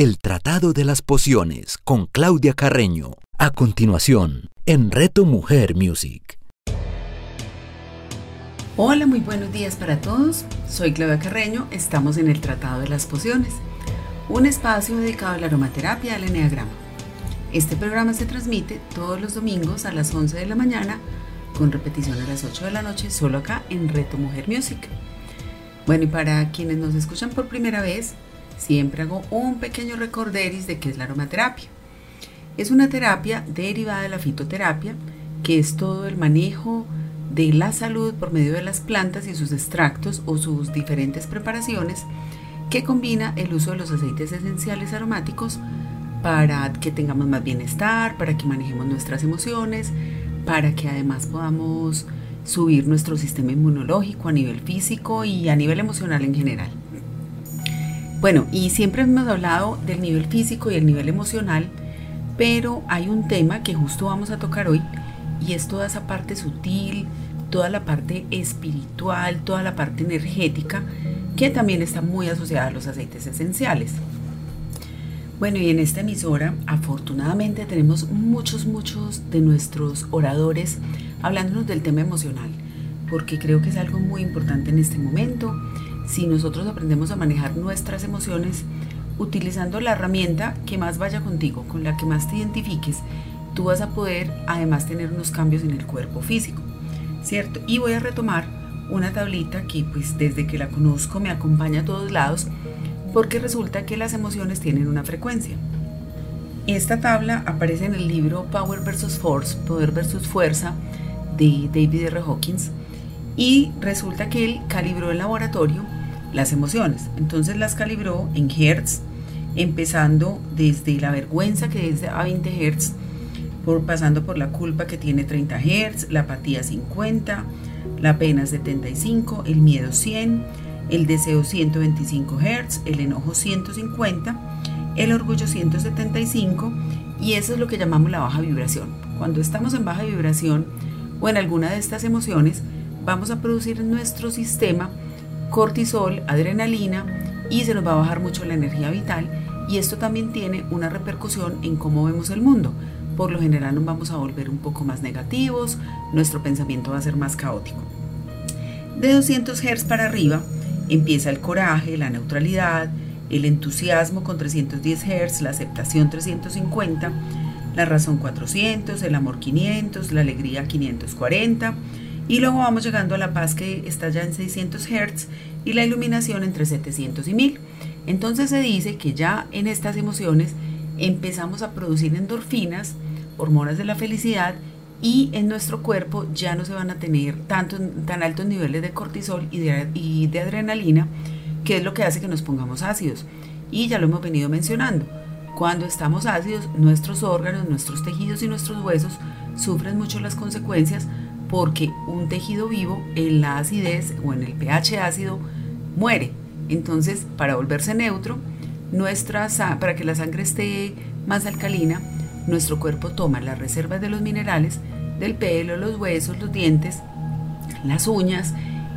El Tratado de las Pociones con Claudia Carreño. A continuación, en Reto Mujer Music. Hola, muy buenos días para todos. Soy Claudia Carreño, estamos en el Tratado de las Pociones, un espacio dedicado a la aromaterapia del Enneagrama. Este programa se transmite todos los domingos a las 11 de la mañana, con repetición a las 8 de la noche, solo acá en Reto Mujer Music. Bueno, y para quienes nos escuchan por primera vez, siempre hago un pequeño recorderis de qué es la aromaterapia. Es una terapia derivada de la fitoterapia, que es todo el manejo de la salud por medio de las plantas y sus extractos o sus diferentes preparaciones, que combina el uso de los aceites esenciales aromáticos para que tengamos más bienestar, para que manejemos nuestras emociones, para que además podamos subir nuestro sistema inmunológico a nivel físico y a nivel emocional en general. Bueno, y siempre hemos hablado del nivel físico y el nivel emocional, pero hay un tema que justo vamos a tocar hoy y es toda esa parte sutil, toda la parte espiritual, toda la parte energética que también está muy asociada a los aceites esenciales. Bueno, y en esta emisora afortunadamente tenemos muchos, muchos de nuestros oradores hablándonos del tema emocional, porque creo que es algo muy importante en este momento. Si nosotros aprendemos a manejar nuestras emociones utilizando la herramienta que más vaya contigo, con la que más te identifiques, tú vas a poder además tener unos cambios en el cuerpo físico, ¿cierto? Y voy a retomar una tablita que pues desde que la conozco me acompaña a todos lados, porque resulta que las emociones tienen una frecuencia. Esta tabla aparece en el libro Power vs. Force, Poder vs. Fuerza, de David R. Hawkins y resulta que él calibró en laboratorio las emociones. Entonces las calibró en Hertz, empezando desde la vergüenza que es a 20 Hertz, por, pasando por la culpa que tiene 30 Hertz, la apatía 50, la pena 75, el miedo 100, el deseo 125 Hertz, el enojo 150, el orgullo 175 y eso es lo que llamamos la baja vibración. Cuando estamos en baja vibración, o en alguna de estas emociones, vamos a producir en nuestro sistema cortisol, adrenalina y se nos va a bajar mucho la energía vital y esto también tiene una repercusión en cómo vemos el mundo. Por lo general nos vamos a volver un poco más negativos, nuestro pensamiento va a ser más caótico. De 200 Hz para arriba empieza el coraje, la neutralidad, el entusiasmo con 310 Hz, la aceptación 350, la razón 400, el amor 500, la alegría 540 y luego vamos llegando a la paz que está ya en 600 Hz y la iluminación entre 700 y 1000. Entonces se dice que ya en estas emociones empezamos a producir endorfinas, hormonas de la felicidad y en nuestro cuerpo ya no se van a tener tan altos niveles de cortisol y de, y de adrenalina, que es lo que hace que nos pongamos ácidos. Y ya lo hemos venido mencionando. Cuando estamos ácidos, nuestros órganos, nuestros tejidos y nuestros huesos sufren mucho las consecuencias porque un tejido vivo en la acidez o en el pH ácido muere. Entonces, para volverse neutro, nuestra, para que la sangre esté más alcalina, nuestro cuerpo toma las reservas de los minerales del pelo, los huesos, los dientes, las uñas,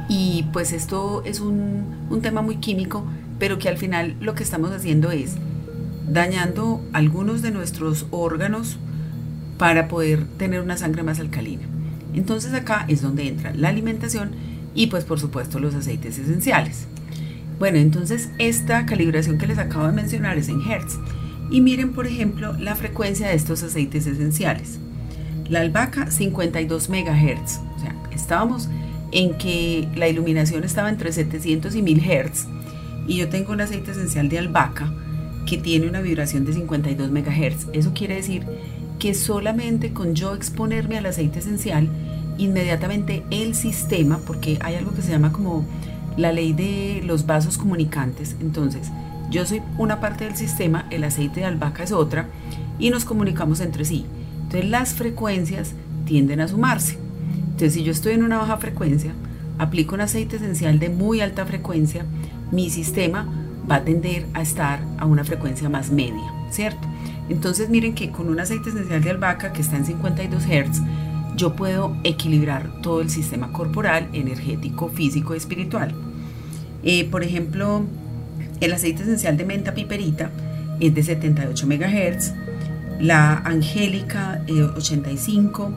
y pues esto es un, un tema muy químico, pero que al final lo que estamos haciendo es dañando algunos de nuestros órganos para poder tener una sangre más alcalina. Entonces acá es donde entra la alimentación y pues por supuesto los aceites esenciales. Bueno, entonces esta calibración que les acabo de mencionar es en Hertz. Y miren por ejemplo la frecuencia de estos aceites esenciales. La albahaca 52 MHz, o sea, estábamos en que la iluminación estaba entre 700 y 1000 Hz y yo tengo un aceite esencial de albahaca que tiene una vibración de 52 MHz. Eso quiere decir que solamente con yo exponerme al aceite esencial, inmediatamente el sistema, porque hay algo que se llama como la ley de los vasos comunicantes, entonces yo soy una parte del sistema, el aceite de albahaca es otra, y nos comunicamos entre sí. Entonces las frecuencias tienden a sumarse. Entonces si yo estoy en una baja frecuencia, aplico un aceite esencial de muy alta frecuencia, mi sistema va a tender a estar a una frecuencia más media, ¿cierto? Entonces miren que con un aceite esencial de albahaca que está en 52 Hz, yo puedo equilibrar todo el sistema corporal, energético, físico y espiritual. Eh, por ejemplo, el aceite esencial de menta piperita es de 78 MHz, la Angélica 85,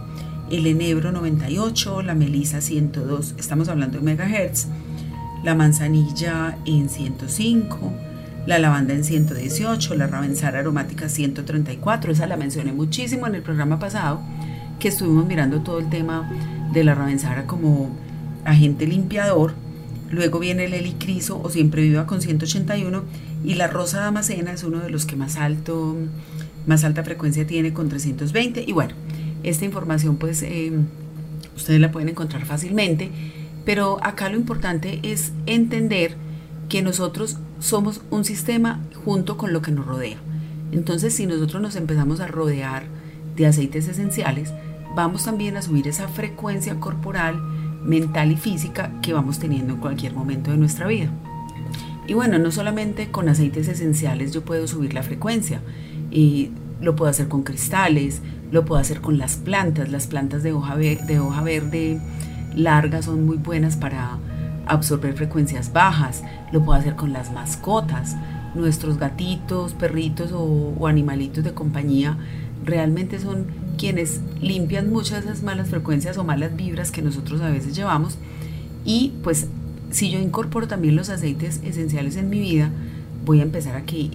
eh, el Enebro 98, la Melisa 102, estamos hablando de megahertz, la Manzanilla en 105, la lavanda en 118, la ravensara aromática 134, esa la mencioné muchísimo en el programa pasado, que estuvimos mirando todo el tema de la ravensara como agente limpiador. Luego viene el helicriso o siempre viva con 181 y la rosa damascena es uno de los que más alto más alta frecuencia tiene con 320 y bueno, esta información pues eh, ustedes la pueden encontrar fácilmente, pero acá lo importante es entender que nosotros somos un sistema junto con lo que nos rodea. Entonces, si nosotros nos empezamos a rodear de aceites esenciales, vamos también a subir esa frecuencia corporal, mental y física que vamos teniendo en cualquier momento de nuestra vida. Y bueno, no solamente con aceites esenciales yo puedo subir la frecuencia, y lo puedo hacer con cristales, lo puedo hacer con las plantas, las plantas de hoja, de hoja verde larga son muy buenas para absorber frecuencias bajas, lo puedo hacer con las mascotas, nuestros gatitos, perritos o, animalitos de compañía realmente son quienes limpian muchas de esas malas frecuencias o malas vibras que nosotros a veces llevamos y pues si yo incorporo también los aceites esenciales en mi vida, voy a empezar a que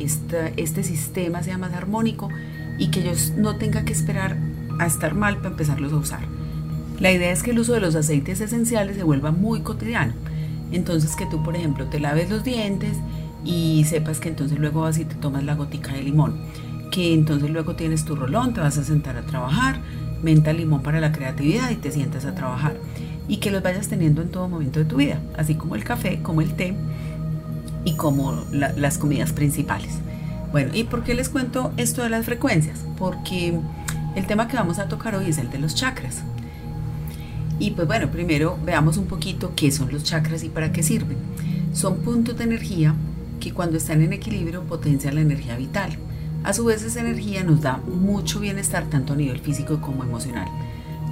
este sistema sea más armónico y que yo no tenga que esperar a estar mal para empezarlos a usar. La idea es que el uso de los aceites esenciales se vuelva muy cotidiano. Entonces que tú, por ejemplo, te laves los dientes y sepas que entonces luego vas y te tomas la gotica de limón. Que entonces luego tienes tu rolón, te vas a sentar a trabajar, menta limón para la creatividad y te sientas a trabajar. Y que los vayas teniendo en todo momento de tu vida, así como el café, como el té y como las comidas principales. Bueno, ¿y por qué les cuento esto de las frecuencias? Porque el tema que vamos a tocar hoy es el de los chakras. Y pues bueno, primero veamos un poquito qué son los chakras y para qué sirven. Son puntos de energía que cuando están en equilibrio potencian la energía vital. A su vez esa energía nos da mucho bienestar tanto a nivel físico como emocional.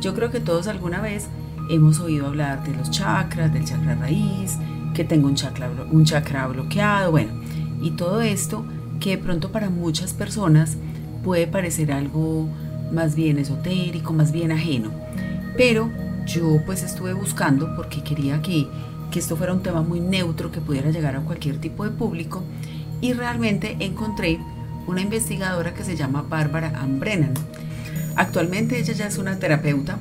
Yo creo que todos alguna vez hemos oído hablar de los chakras, del chakra raíz, que tengo un chakra, un chakra bloqueado, bueno, y todo esto que de pronto para muchas personas puede parecer algo más bien esotérico, más bien ajeno. Pero yo pues estuve buscando porque quería que, que esto fuera un tema muy neutro que pudiera llegar a cualquier tipo de público y realmente encontré una investigadora que se llama Bárbara Ambrenan. Actualmente ella ya es una terapeuta,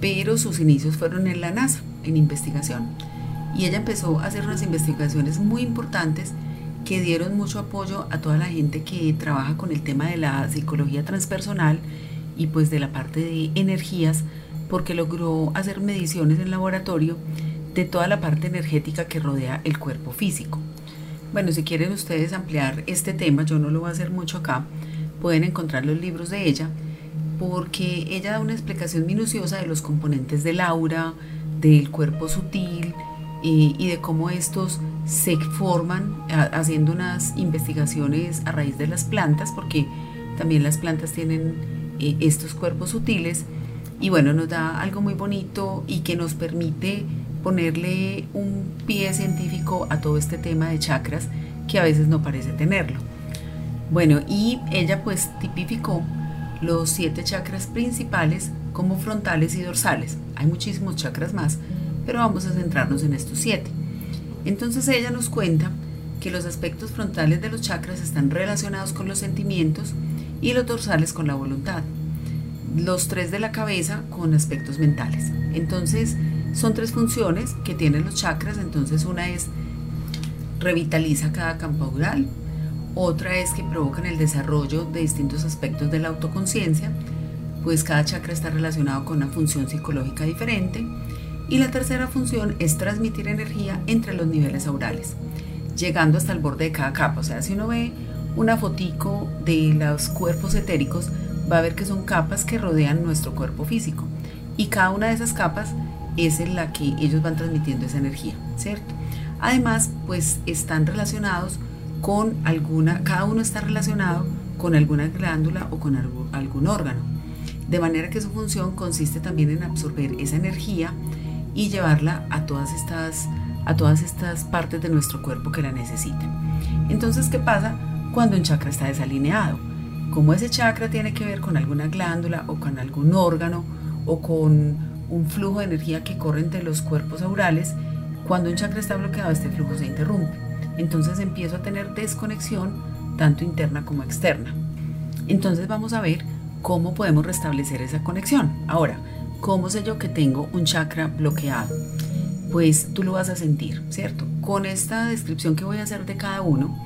pero sus inicios fueron en la NASA, en investigación y ella empezó a hacer unas investigaciones muy importantes que dieron mucho apoyo a toda la gente que trabaja con el tema de la psicología transpersonal y pues de la parte de energías porque logró hacer mediciones en laboratorio de toda la parte energética que rodea el cuerpo físico. Bueno, si quieren ustedes ampliar este tema, yo no lo voy a hacer mucho acá, pueden encontrar los libros de ella porque ella da una explicación minuciosa de los componentes del aura, del cuerpo sutil, y de cómo estos se forman haciendo unas investigaciones a raíz de las plantas, porque también las plantas tienen eh, estos cuerpos sutiles y bueno, nos da algo muy bonito y que nos permite ponerle un pie científico a todo este tema de chakras que a veces no parece tenerlo. Bueno, y ella pues tipificó los siete chakras principales como frontales y dorsales. Hay muchísimos chakras más, pero vamos a centrarnos en estos siete. Entonces ella nos cuenta que los aspectos frontales de los chakras están relacionados con los sentimientos y los dorsales con la voluntad. Los tres de la cabeza con aspectos mentales. Entonces son tres funciones que tienen los chakras. Entonces una es revitaliza cada campo aural, otra es que provocan el desarrollo de distintos aspectos de la autoconciencia, pues cada chakra está relacionado con una función psicológica diferente y la tercera función es transmitir energía entre los niveles aurales, llegando hasta el borde de cada capa. O sea, si uno ve una fotico de los cuerpos etéricos, va a ver que son capas que rodean nuestro cuerpo físico. Y cada una de esas capas es en la que ellos van transmitiendo esa energía, ¿cierto? Además, pues están relacionados con alguna, cada uno está relacionado con alguna glándula o con algún órgano. De manera que su función consiste también en absorber esa energía y llevarla a todas estas, a todas estas partes de nuestro cuerpo que la necesitan. Entonces, ¿qué pasa cuando un chakra está desalineado. Como ese chakra tiene que ver con alguna glándula o con algún órgano o con un flujo de energía que corre entre los cuerpos aurales, cuando un chakra está bloqueado este flujo se interrumpe. Entonces empiezo a tener desconexión tanto interna como externa. Entonces vamos a ver cómo podemos restablecer esa conexión. Ahora, ¿cómo sé yo que tengo un chakra bloqueado? Pues tú lo vas a sentir, ¿cierto? Con esta descripción que voy a hacer de cada uno,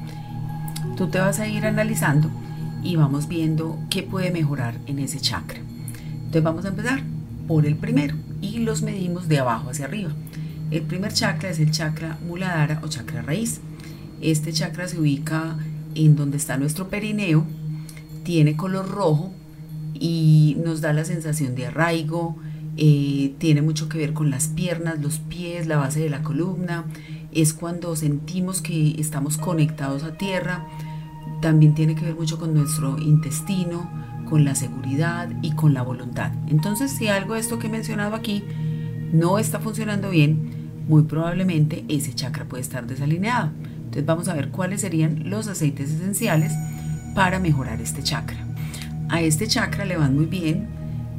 tú te vas a ir analizando y vamos viendo qué puede mejorar en ese chakra. Entonces vamos a empezar por el primero y los medimos de abajo hacia arriba. El primer chakra es el chakra muladhara o chakra raíz. Este chakra se ubica en donde está nuestro perineo, tiene color rojo y nos da la sensación de arraigo, eh, tiene mucho que ver con las piernas, los pies, la base de la columna, es cuando sentimos que estamos conectados a tierra, también tiene que ver mucho con nuestro intestino, con la seguridad y con la voluntad. Entonces, si algo de esto que he mencionado aquí no está funcionando bien, muy probablemente ese chakra puede estar desalineado. Entonces vamos a ver cuáles serían los aceites esenciales para mejorar este chakra. A este chakra le van muy bien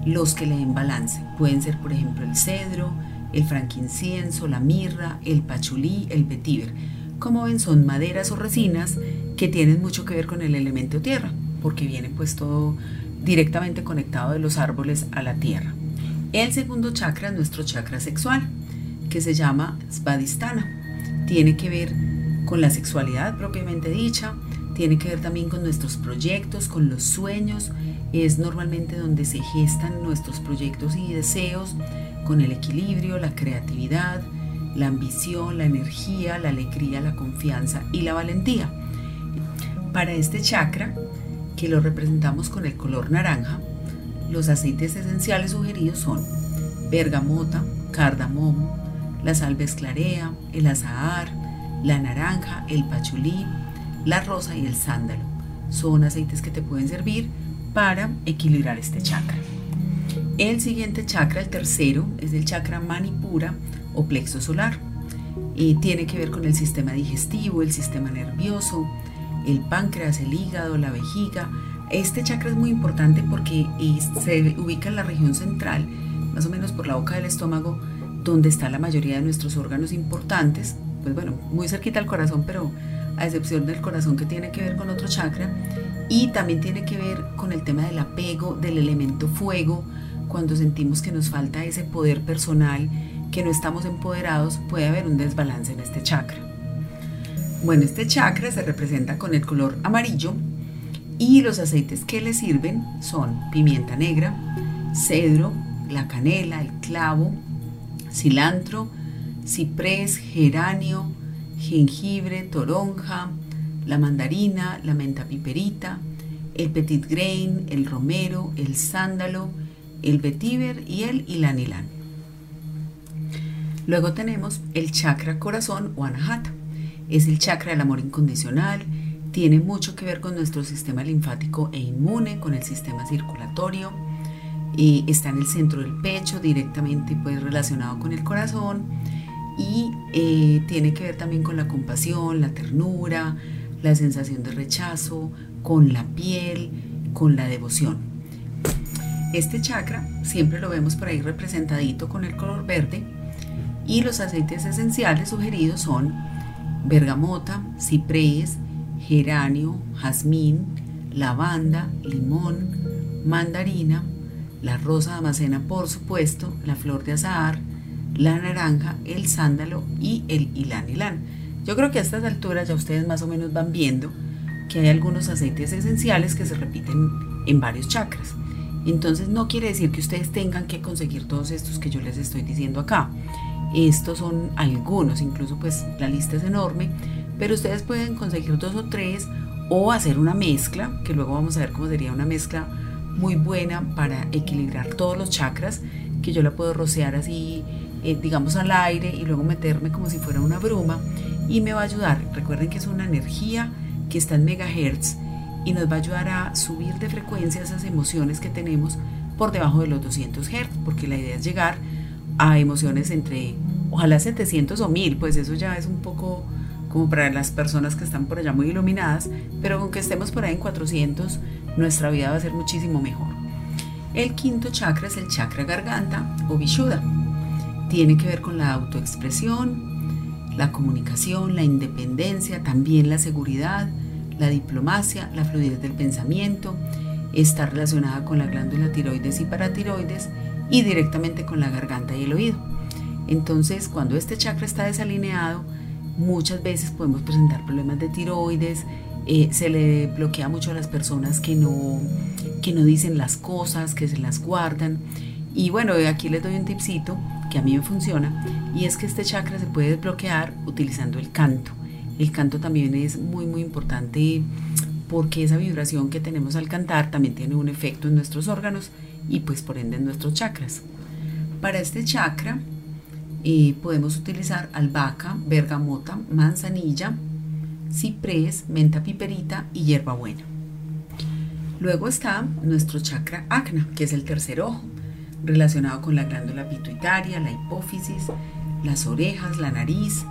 los que le den balance. Pueden ser, por ejemplo, el cedro, el franquincienso, la mirra, el pachulí, el vetiver. Como ven, son maderas o resinas que tienen mucho que ver con el elemento tierra, porque viene pues todo directamente conectado de los árboles a la tierra. El segundo chakra es nuestro chakra sexual, que se llama Svadhisthana. Tiene que ver con la sexualidad propiamente dicha, tiene que ver también con nuestros proyectos, con los sueños, es normalmente donde se gestan nuestros proyectos y deseos, con el equilibrio, la creatividad, la ambición, la energía, la alegría, la confianza y la valentía. Para este chakra, que lo representamos con el color naranja, los aceites esenciales sugeridos son bergamota, cardamomo, la salve esclarea, el azahar, la naranja, el pachulí, la rosa y el sándalo. Son aceites que te pueden servir para equilibrar este chakra. El siguiente chakra, el tercero, es el chakra manipura o plexo solar. Y tiene que ver con el sistema digestivo, el sistema nervioso, el páncreas, el hígado, la vejiga. Este chakra es muy importante porque se ubica en la región central, más o menos por la boca del estómago, donde está la mayoría de nuestros órganos importantes. Pues bueno, muy cerquita al corazón, pero a excepción del corazón que tiene que ver con otro chakra. Y también tiene que ver con el tema del apego, del elemento fuego, cuando sentimos que nos falta ese poder personal, que no estamos empoderados, puede haber un desbalance en este chakra. Bueno, este chakra se representa con el color amarillo y los aceites que le sirven son pimienta negra, cedro, la canela, el clavo, cilantro, ciprés, geranio, jengibre, toronja, la mandarina, la menta piperita, el petit grain, el romero, el sándalo, el vetiver y el ilanilán. Luego tenemos el chakra corazón o anahata. Es el chakra del amor incondicional, tiene mucho que ver con nuestro sistema linfático e inmune, con el sistema circulatorio, y está en el centro del pecho, directamente pues, relacionado con el corazón, y eh, tiene que ver también con la compasión, la ternura, la sensación de rechazo, con la piel, con la devoción. Este chakra siempre lo vemos por ahí representadito con el color verde y los aceites esenciales sugeridos son bergamota, ciprés, geranio, jazmín, lavanda, limón, mandarina, la rosa de amacena por supuesto, la flor de azahar, la naranja, el sándalo y el ilán ilán. Yo creo que a estas alturas ya ustedes más o menos van viendo que hay algunos aceites esenciales que se repiten en varios chakras. Entonces no quiere decir que ustedes tengan que conseguir todos estos que yo les estoy diciendo acá. Estos son algunos, incluso pues la lista es enorme, pero ustedes pueden conseguir dos o tres o hacer una mezcla, que luego vamos a ver cómo sería una mezcla muy buena para equilibrar todos los chakras, que yo la puedo rociar así, eh, digamos al aire y luego meterme como si fuera una bruma y me va a ayudar. Recuerden que es una energía que está en megahertz y nos va a ayudar a subir de frecuencia esas emociones que tenemos por debajo de los 200 Hz, porque la idea es llegar a emociones entre, ojalá 700 o 1000, pues eso ya es un poco como para las personas que están por allá muy iluminadas, pero aunque estemos por ahí en 400, nuestra vida va a ser muchísimo mejor. El quinto chakra es el chakra garganta o vishuddha. Tiene que ver con la autoexpresión, la comunicación, la independencia, también la seguridad, la diplomacia, la fluidez del pensamiento, está relacionada con la glándula tiroides y paratiroides y directamente con la garganta y el oído. Entonces, cuando este chakra está desalineado, muchas veces podemos presentar problemas de tiroides, eh, se le bloquea mucho a las personas que no, que no dicen las cosas, que se las guardan. Y bueno, aquí les doy un tipcito que a mí me funciona y es que este chakra se puede desbloquear utilizando el canto. El canto también es muy muy importante porque esa vibración que tenemos al cantar también tiene un efecto en nuestros órganos y pues por ende en nuestros chakras. Para este chakra eh, podemos utilizar albahaca, bergamota, manzanilla, ciprés, menta piperita y hierbabuena. Luego está nuestro chakra acna, que es el tercer ojo, relacionado con la glándula pituitaria, la hipófisis, las orejas, la nariz.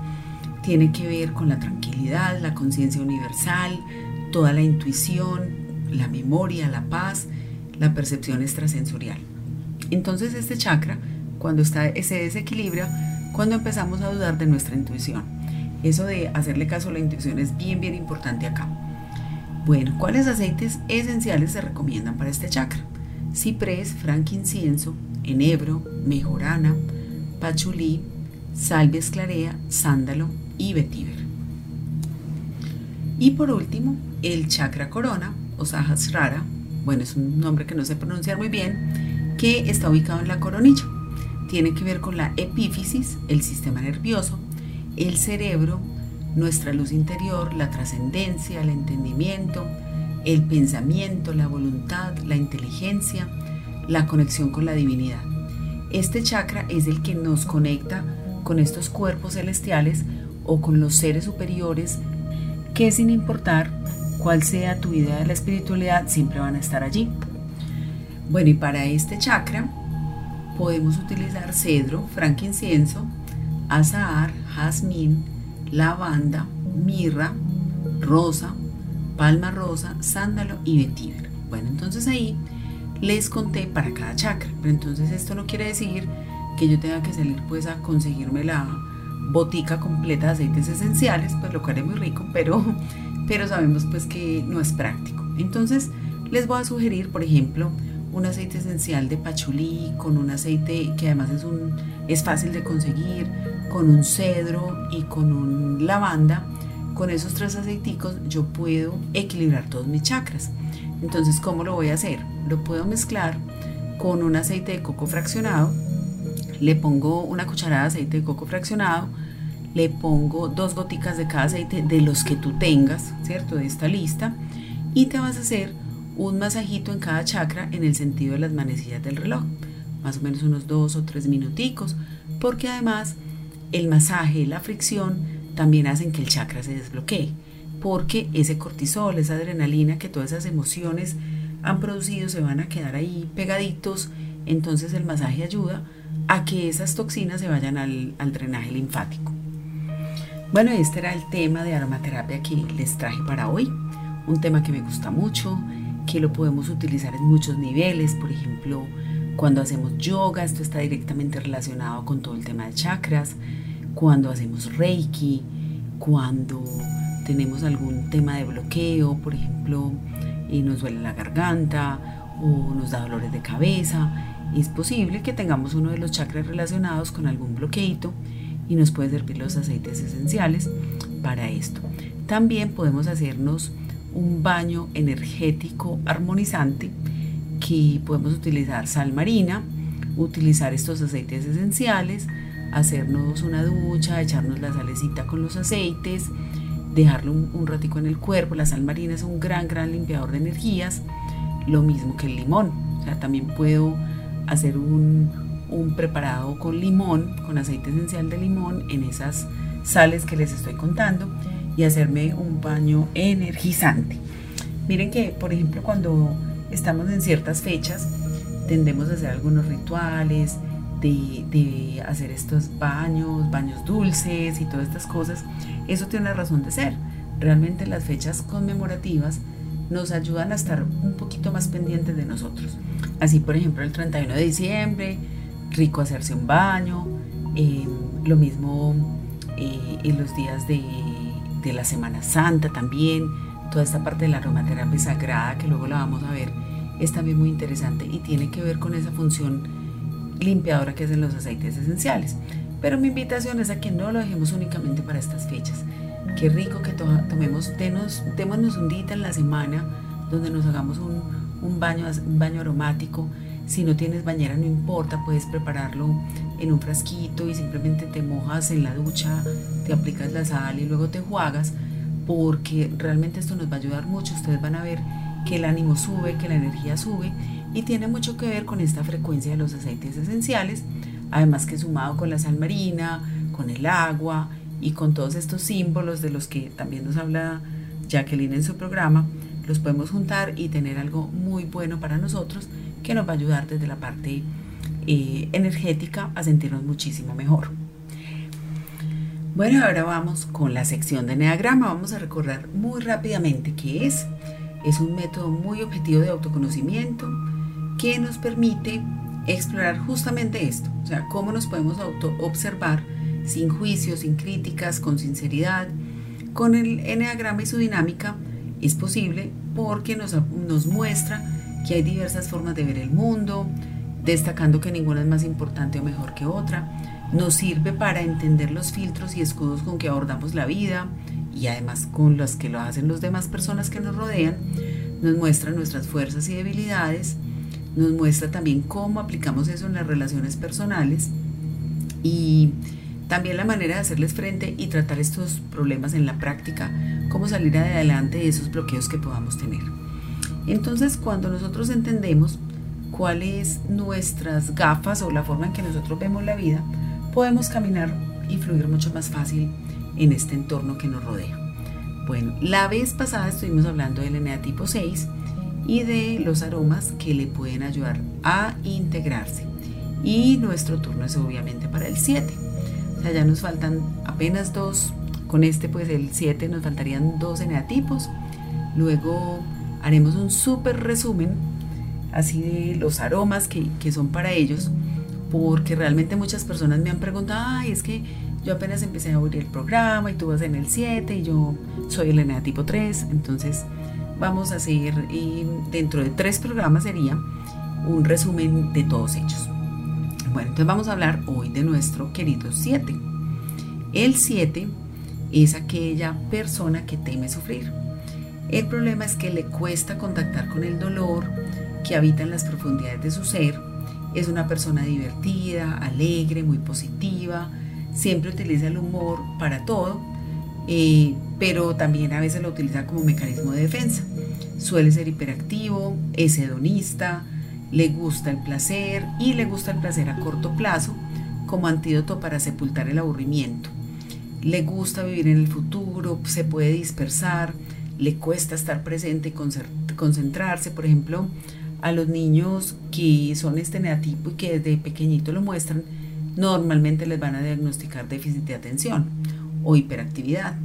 Tiene que ver con la tranquilidad, la conciencia universal, toda la intuición, la memoria, la paz, la percepción extrasensorial. Entonces este chakra, cuando está, se desequilibra, cuando empezamos a dudar de nuestra intuición. Eso de hacerle caso a la intuición es bien, bien importante acá. Bueno, ¿cuáles aceites esenciales se recomiendan para este chakra? Ciprés, frankincenso, enebro, mejorana, pachulí, salvia esclarea, sándalo y vetiver. Y por último, el chakra corona o sahasrara, bueno, es un nombre que no sé pronunciar muy bien, que está ubicado en la coronilla. Tiene que ver con la epífisis, el sistema nervioso, el cerebro, nuestra luz interior, la trascendencia, el entendimiento, el pensamiento, la voluntad, la inteligencia, la conexión con la divinidad. Este chakra es el que nos conecta con estos cuerpos celestiales o con los seres superiores que sin importar cuál sea tu idea de la espiritualidad, siempre van a estar allí. Bueno, y para este chakra podemos utilizar cedro, frankincenso, azahar, jazmín, lavanda, mirra, rosa, palma rosa, sándalo y vetiver. Bueno, entonces ahí les conté para cada chakra, pero entonces esto no quiere decir que yo tenga que salir pues a conseguirme la botica completa de aceites esenciales, pues lo que haré muy rico, pero pero sabemos pues que no es práctico. Entonces les voy a sugerir, por ejemplo, un aceite esencial de pachulí con un aceite que además es, un, es fácil de conseguir, con un cedro y con un lavanda. Con esos tres aceiticos yo puedo equilibrar todos mis chakras. Entonces, ¿cómo lo voy a hacer? Lo puedo mezclar con un aceite de coco fraccionado. Le pongo una cucharada de aceite de coco fraccionado le pongo dos goticas de cada aceite de los que tú tengas, ¿cierto? De esta lista. Y te vas a hacer un masajito en cada chakra en el sentido de las manecillas del reloj. Más o menos unos dos o tres minuticos. Porque además el masaje, la fricción también hacen que el chakra se desbloquee. Porque ese cortisol, esa adrenalina que todas esas emociones han producido se van a quedar ahí pegaditos. Entonces el masaje ayuda a que esas toxinas se vayan al, al drenaje linfático. Bueno, este era el tema de aromaterapia que les traje para hoy. Un tema que me gusta mucho, que lo podemos utilizar en muchos niveles. Por ejemplo, cuando hacemos yoga, esto está directamente relacionado con todo el tema de chakras. Cuando hacemos reiki, cuando tenemos algún tema de bloqueo, por ejemplo, y nos duele la garganta o nos da dolores de cabeza, es posible que tengamos uno de los chakras relacionados con algún bloqueito y nos puede servir los aceites esenciales para esto. También podemos hacernos un baño energético armonizante que podemos utilizar sal marina, utilizar estos aceites esenciales, hacernos una ducha, echarnos la salecita con los aceites, dejarlo un, un ratico en el cuerpo. La sal marina es un gran, gran limpiador de energías, lo mismo que el limón. O sea, también puedo hacer un, un preparado con limón, con aceite esencial de limón, en esas sales que les estoy contando y hacerme un baño energizante. Miren que, por ejemplo, cuando estamos en ciertas fechas, tendemos a hacer algunos rituales, de, hacer estos baños, baños dulces y todas estas cosas, eso tiene una razón de ser. Realmente las fechas conmemorativas nos ayudan a estar un poquito más pendientes de nosotros. Así, por ejemplo, el 31 de diciembre, rico hacerse un baño, em, lo mismo eh, en los días de, de la Semana Santa también, toda esta parte de la aromaterapia sagrada que luego la vamos a ver es también muy interesante y tiene que ver con esa función limpiadora que hacen los aceites esenciales. Pero mi invitación es a que no lo dejemos únicamente para estas fechas. Qué rico que tomemos, denos, démonos un día en la semana donde nos hagamos un, un, baño, un baño aromático. Si no tienes bañera, no importa, puedes prepararlo en un frasquito y simplemente te mojas en la ducha, te aplicas la sal y luego te juagas, porque realmente esto nos va a ayudar mucho. Ustedes van a ver que el ánimo sube, que la energía sube y tiene mucho que ver con esta frecuencia de los aceites esenciales, además que sumado con la sal marina, con el agua y con todos estos símbolos de los que también nos habla Jacqueline en su programa, los podemos juntar y tener algo muy bueno para nosotros que nos va a ayudar desde la parte eh, energética a sentirnos muchísimo mejor. Bueno, ahora vamos con la sección de Enneagrama. Vamos a recordar muy rápidamente qué es. Es un método muy objetivo de autoconocimiento que nos permite explorar justamente esto, o sea, cómo nos podemos auto observar sin juicios, sin críticas, con sinceridad. Con el Enneagrama y su dinámica es posible porque nos muestra que hay diversas formas de ver el mundo, destacando que ninguna es más importante o mejor que otra. Nos sirve para entender los filtros y escudos con que abordamos la vida y además con los que lo hacen las demás personas que nos rodean. Nos muestra nuestras fuerzas y debilidades, nos muestra también cómo aplicamos eso en las relaciones personales y también la manera de hacerles frente y tratar estos problemas en la práctica, cómo salir adelante de esos bloqueos que podamos tener. Entonces, cuando nosotros entendemos cuáles nuestras gafas o la forma en que nosotros vemos la vida, podemos caminar y fluir mucho más fácil en este entorno que nos rodea. Bueno, la vez pasada estuvimos hablando del eneatipo 6 y de los aromas que le pueden ayudar a integrarse. Y nuestro turno es obviamente para el 7. O sea, ya nos faltan apenas dos. Con este, pues el 7 nos faltarían dos eneatipos. Luego haremos un súper resumen así de los aromas que, que, son para ellos, porque realmente muchas personas me han preguntado, ay, es que yo apenas empecé a oír el programa y tú vas en el 7 y yo soy el eneatipo 3, entonces vamos a hacer dentro de tres programas sería un resumen de todos ellos. Bueno, entonces vamos a hablar hoy de nuestro querido 7. El 7 es aquella persona que teme sufrir. El problema es que le cuesta contactar con el dolor que habita en las profundidades de su ser. Es una persona divertida, alegre, muy positiva, siempre utiliza el humor para todo eh, pero también a veces lo utiliza como mecanismo de defensa. Suele ser hiperactivo, es hedonista, le gusta el placer y le gusta el placer a corto plazo como antídoto para sepultar el aburrimiento. Le gusta vivir en el futuro, se puede dispersar, le cuesta estar presente concentrarse. Por ejemplo, a los niños que son este neatipo y que desde pequeñito lo muestran, normalmente les van a diagnosticar déficit de atención o hiperactividad.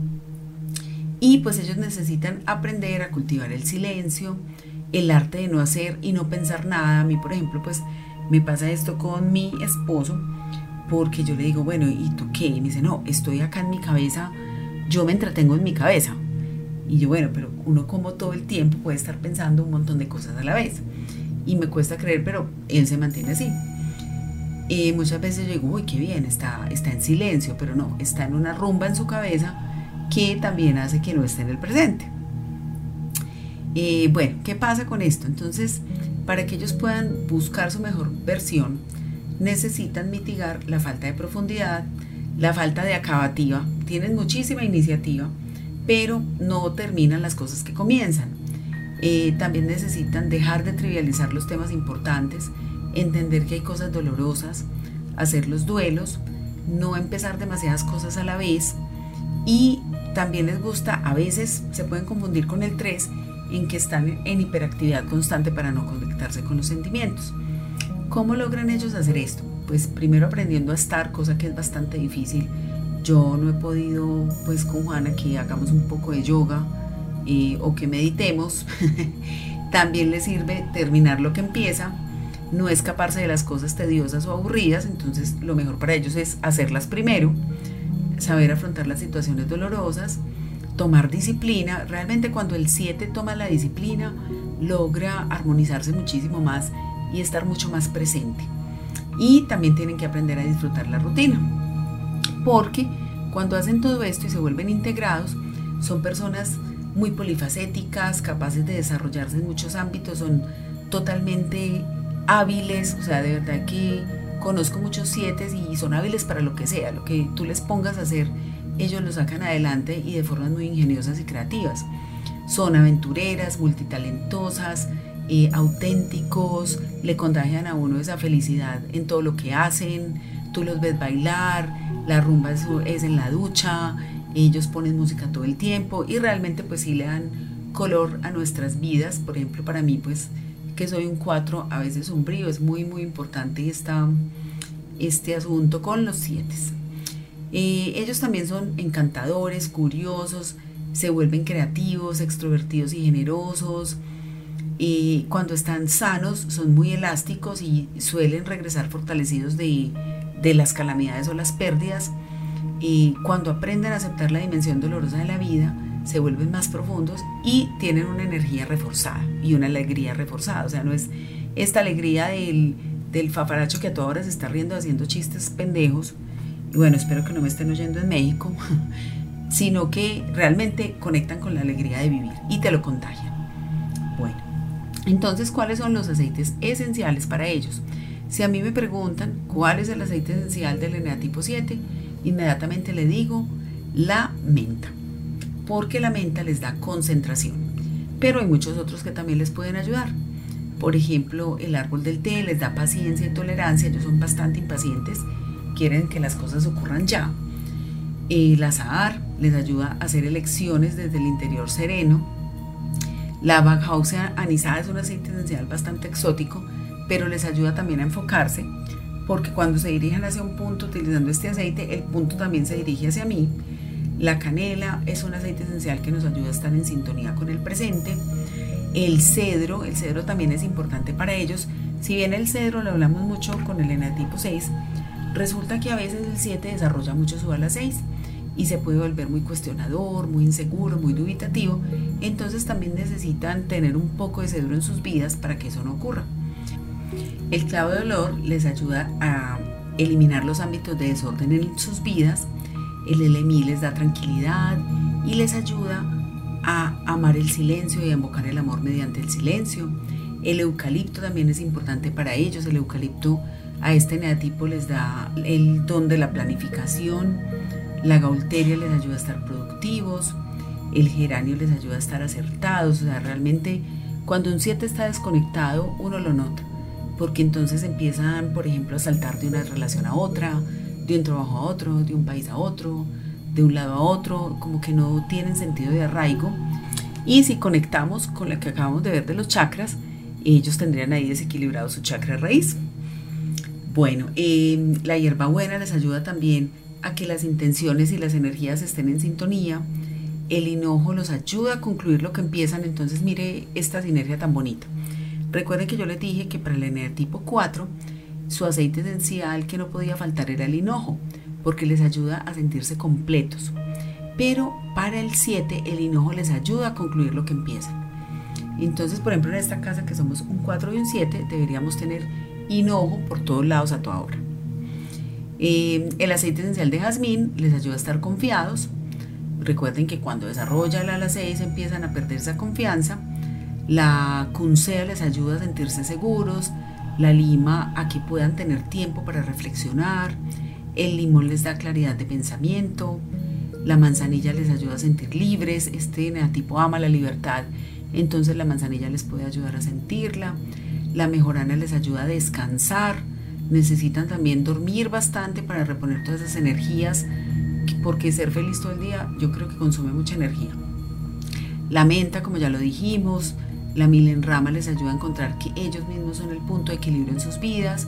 Y pues ellos necesitan aprender a cultivar el silencio, el arte de no hacer y no pensar nada. A mí, por ejemplo, pues me pasa esto con mi esposo, porque yo le digo, bueno, ¿y tú qué? Y me dice, no, estoy acá en mi cabeza, yo me entretengo en mi cabeza. Y yo, bueno, pero uno como todo el tiempo puede estar pensando un montón de cosas a la vez. Y me cuesta creer, pero él se mantiene así. Y muchas veces yo digo, uy, qué bien, está, está en silencio, pero no, está en una rumba en su cabeza que también hace que no esté en el presente. bueno, ¿qué pasa con esto? Entonces, para que ellos puedan buscar su mejor versión, necesitan mitigar la falta de profundidad, la falta de acabativa, tienen muchísima iniciativa, pero no terminan las cosas que comienzan. Eh, también necesitan dejar de trivializar los temas importantes entender que hay cosas dolorosas, hacer los duelos, no empezar demasiadas cosas a la vez y también les gusta, a veces se pueden confundir con el 3 en que están en hiperactividad constante para no conectarse con los sentimientos. ¿Cómo logran ellos hacer esto? pues primero aprendiendo a estar, cosa que es bastante difícil. Yo no he podido, pues con Juana, que hagamos un poco de yoga eh, o que meditemos. También les sirve terminar lo que empieza, no escaparse de las cosas tediosas o aburridas, entonces lo mejor para ellos es hacerlas primero, saber afrontar las situaciones dolorosas, tomar disciplina. Realmente cuando el 7 toma la disciplina, logra armonizarse muchísimo más y estar mucho más presente. Y también tienen que aprender a disfrutar la rutina, porque cuando hacen todo esto y se vuelven integrados, son personas muy polifacéticas, capaces de desarrollarse en muchos ámbitos, son totalmente hábiles, o sea, de verdad que conozco muchos siete y son hábiles para lo que sea, lo que tú les pongas a hacer, ellos lo sacan adelante y de formas muy ingeniosas y creativas. Son aventureras, multitalentosas, eh, auténticos, le contagian a uno esa felicidad en todo lo que hacen, tú los ves bailar, la rumba es en la ducha, ellos ponen música todo el tiempo y realmente pues sí le dan color a nuestras vidas. Por ejemplo, para mí pues que soy un 4, a veces sombrío, es muy muy importante esta, este asunto con los 7. Eh, ellos también son encantadores, curiosos, se vuelven creativos, extrovertidos y generosos. cuando están sanos son muy elásticos y suelen regresar fortalecidos de, de las calamidades o las pérdidas y cuando aprenden a aceptar la dimensión dolorosa de la vida, se vuelven más profundos y tienen una energía reforzada y una alegría reforzada. O sea, no es esta alegría del, del fafaracho que a todas horas se está riendo haciendo chistes pendejos. Y bueno, espero que no me estén oyendo en México, sino que realmente conectan con la alegría de vivir y te lo contagian. Bueno, entonces, ¿cuáles son los aceites esenciales para ellos? Si a mí me preguntan cuál es el aceite esencial del eneatipo 7, inmediatamente le digo la menta, porque la menta les da concentración. Pero hay muchos otros que también les pueden ayudar. Por ejemplo, el árbol del té les da paciencia y tolerancia, ellos son bastante impacientes, quieren que las cosas ocurran ya. El azahar les ayuda a hacer elecciones desde el interior sereno. La Baghausia anisada es un aceite esencial bastante exótico, pero les ayuda también a enfocarse porque cuando se dirigen hacia un punto utilizando este aceite, el punto también se dirige hacia mí. La canela es un aceite esencial que nos ayuda a estar en sintonía con el presente. El cedro, el cedro también es importante para ellos. Si bien el cedro lo hablamos mucho con el enatipo 6, resulta que a veces el 7 desarrolla mucho su ala 6 y se puede volver muy cuestionador, muy inseguro, muy dubitativo. Entonces también necesitan tener un poco de cedro en sus vidas para que eso no ocurra. El clavo de olor les ayuda a eliminar los ámbitos de desorden en sus vidas. El LMI les da tranquilidad y les ayuda a amar el silencio y a invocar el amor mediante el silencio. El eucalipto también es importante para ellos. El eucalipto a este neatipo les da el don de la planificación. La gaulteria les ayuda a estar productivos. El geranio les ayuda a estar acertados. O sea, realmente cuando un 7 está desconectado, uno lo nota porque entonces empiezan, por ejemplo, a saltar de una relación a otra, de un trabajo a otro, de un país a otro, de un lado a otro, como que no tienen sentido de arraigo. Y si conectamos con la que acabamos de ver de los chakras, ellos tendrían ahí desequilibrado su chakra raíz. Bueno, eh, la hierbabuena les ayuda también a que las intenciones y las energías estén en sintonía. El hinojo los ayuda a concluir lo que empiezan, entonces mire esta sinergia tan bonita. Recuerden que yo les dije que para el tipo 4, su aceite esencial que no podía faltar era el hinojo, porque les ayuda a sentirse completos. Pero para el 7, el hinojo les ayuda a concluir lo que empiezan. Entonces, por ejemplo, en esta casa que somos un 4 y un 7, deberíamos tener hinojo por todos lados a toda hora. Eh, el aceite esencial de jazmín les ayuda a estar confiados. Recuerden que cuando desarrolla el ala 6 empiezan a perder esa confianza la cuncea les ayuda a sentirse seguros, la lima a que puedan tener tiempo para reflexionar, el limón les da claridad de pensamiento, la manzanilla les ayuda a sentir libres, este tipo ama la libertad, entonces la manzanilla les puede ayudar a sentirla, la mejorana les ayuda a descansar, necesitan también dormir bastante para reponer todas esas energías, porque ser feliz todo el día yo creo que consume mucha energía. La menta, como ya lo dijimos, la milenrama les ayuda a encontrar que ellos mismos son el punto de equilibrio en sus vidas.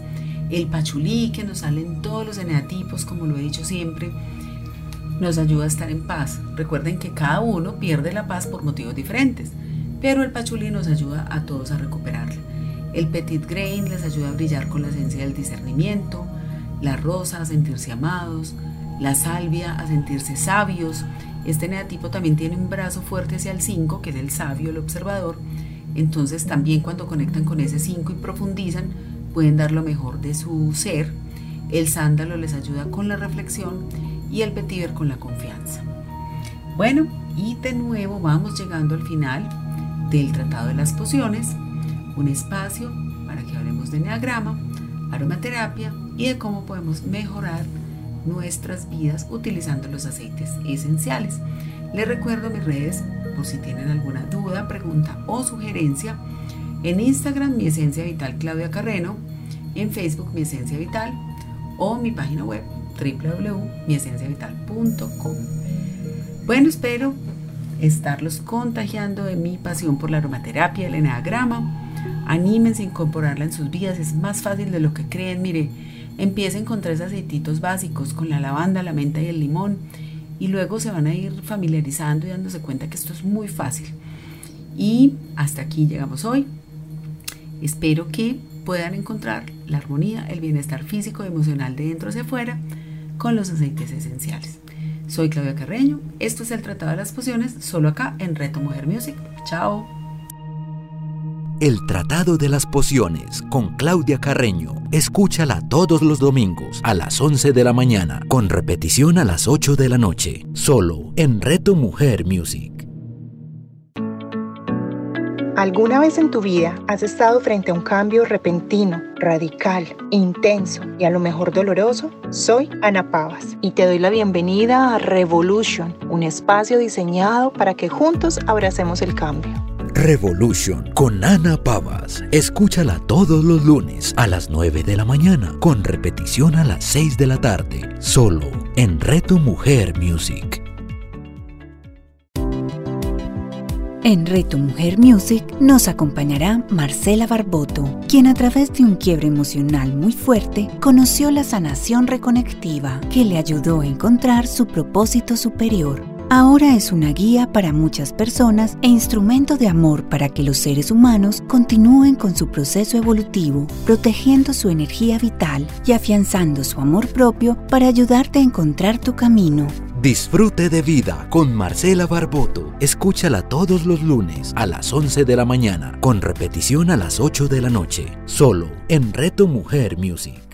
El pachulí, que nos salen todos los eneatipos, como lo he dicho siempre, nos ayuda a estar en paz. Recuerden que cada uno pierde la paz por motivos diferentes, pero el pachulí nos ayuda a todos a recuperarla. El petit grain les ayuda a brillar con la esencia del discernimiento, la rosa a sentirse amados, la salvia a sentirse sabios. Este neatipo también tiene un brazo fuerte hacia el 5, que es el sabio, el observador. Entonces también cuando conectan con ese 5 y profundizan, pueden dar lo mejor de su ser. El sándalo les ayuda con la reflexión y el vetiver con la confianza. Bueno, y de nuevo vamos llegando al final del Tratado de las Pociones, un espacio para que hablemos de neagrama, aromaterapia y de cómo podemos mejorar nuestras vidas utilizando los aceites esenciales. Les recuerdo mis redes por si tienen alguna duda, pregunta o sugerencia. En Instagram, mi esencia vital Claudia Carreno, en Facebook, mi esencia vital o mi página web www.miesenciavital.com. Bueno, espero estarlos contagiando de mi pasión por la aromaterapia, el enagrama. Anímense a incorporarla en sus vidas, es más fácil de lo que creen. Mire, empiecen con tres aceititos básicos, con la lavanda, la menta y el limón, y luego se van a ir familiarizando y dándose cuenta que esto es muy fácil. Y hasta aquí llegamos hoy. Espero que puedan encontrar la armonía, el bienestar físico y emocional de dentro hacia afuera con los aceites esenciales. Soy Claudia Carreño, esto es el Tratado de las Pociones, solo acá en Reto Mujer Music. Chao. El Tratado de las Pociones con Claudia Carreño. Escúchala todos los domingos a las 11 de la mañana, con repetición a las 8 de la noche, solo en Reto Mujer Music. ¿Alguna vez en tu vida has estado frente a un cambio repentino, radical, intenso y a lo mejor doloroso? Soy Ana Pavas y te doy la bienvenida a Revolution, un espacio diseñado para que juntos abracemos el cambio. Revolution con Ana Pavas. Escúchala todos los lunes a las 9 de la mañana, con repetición a las 6 de la tarde, solo en Reto Mujer Music. En Reto Mujer Music nos acompañará Marcela Barboto, quien a través de un quiebre emocional muy fuerte conoció la sanación reconectiva que le ayudó a encontrar su propósito superior. Ahora es una guía para muchas personas e instrumento de amor para que los seres humanos continúen con su proceso evolutivo, protegiendo su energía vital y afianzando su amor propio para ayudarte a encontrar tu camino. Disfrute de vida con Marcela Barboto. Escúchala todos los lunes a las 11 de la mañana, con repetición a las 8 de la noche, solo en Reto Mujer Music.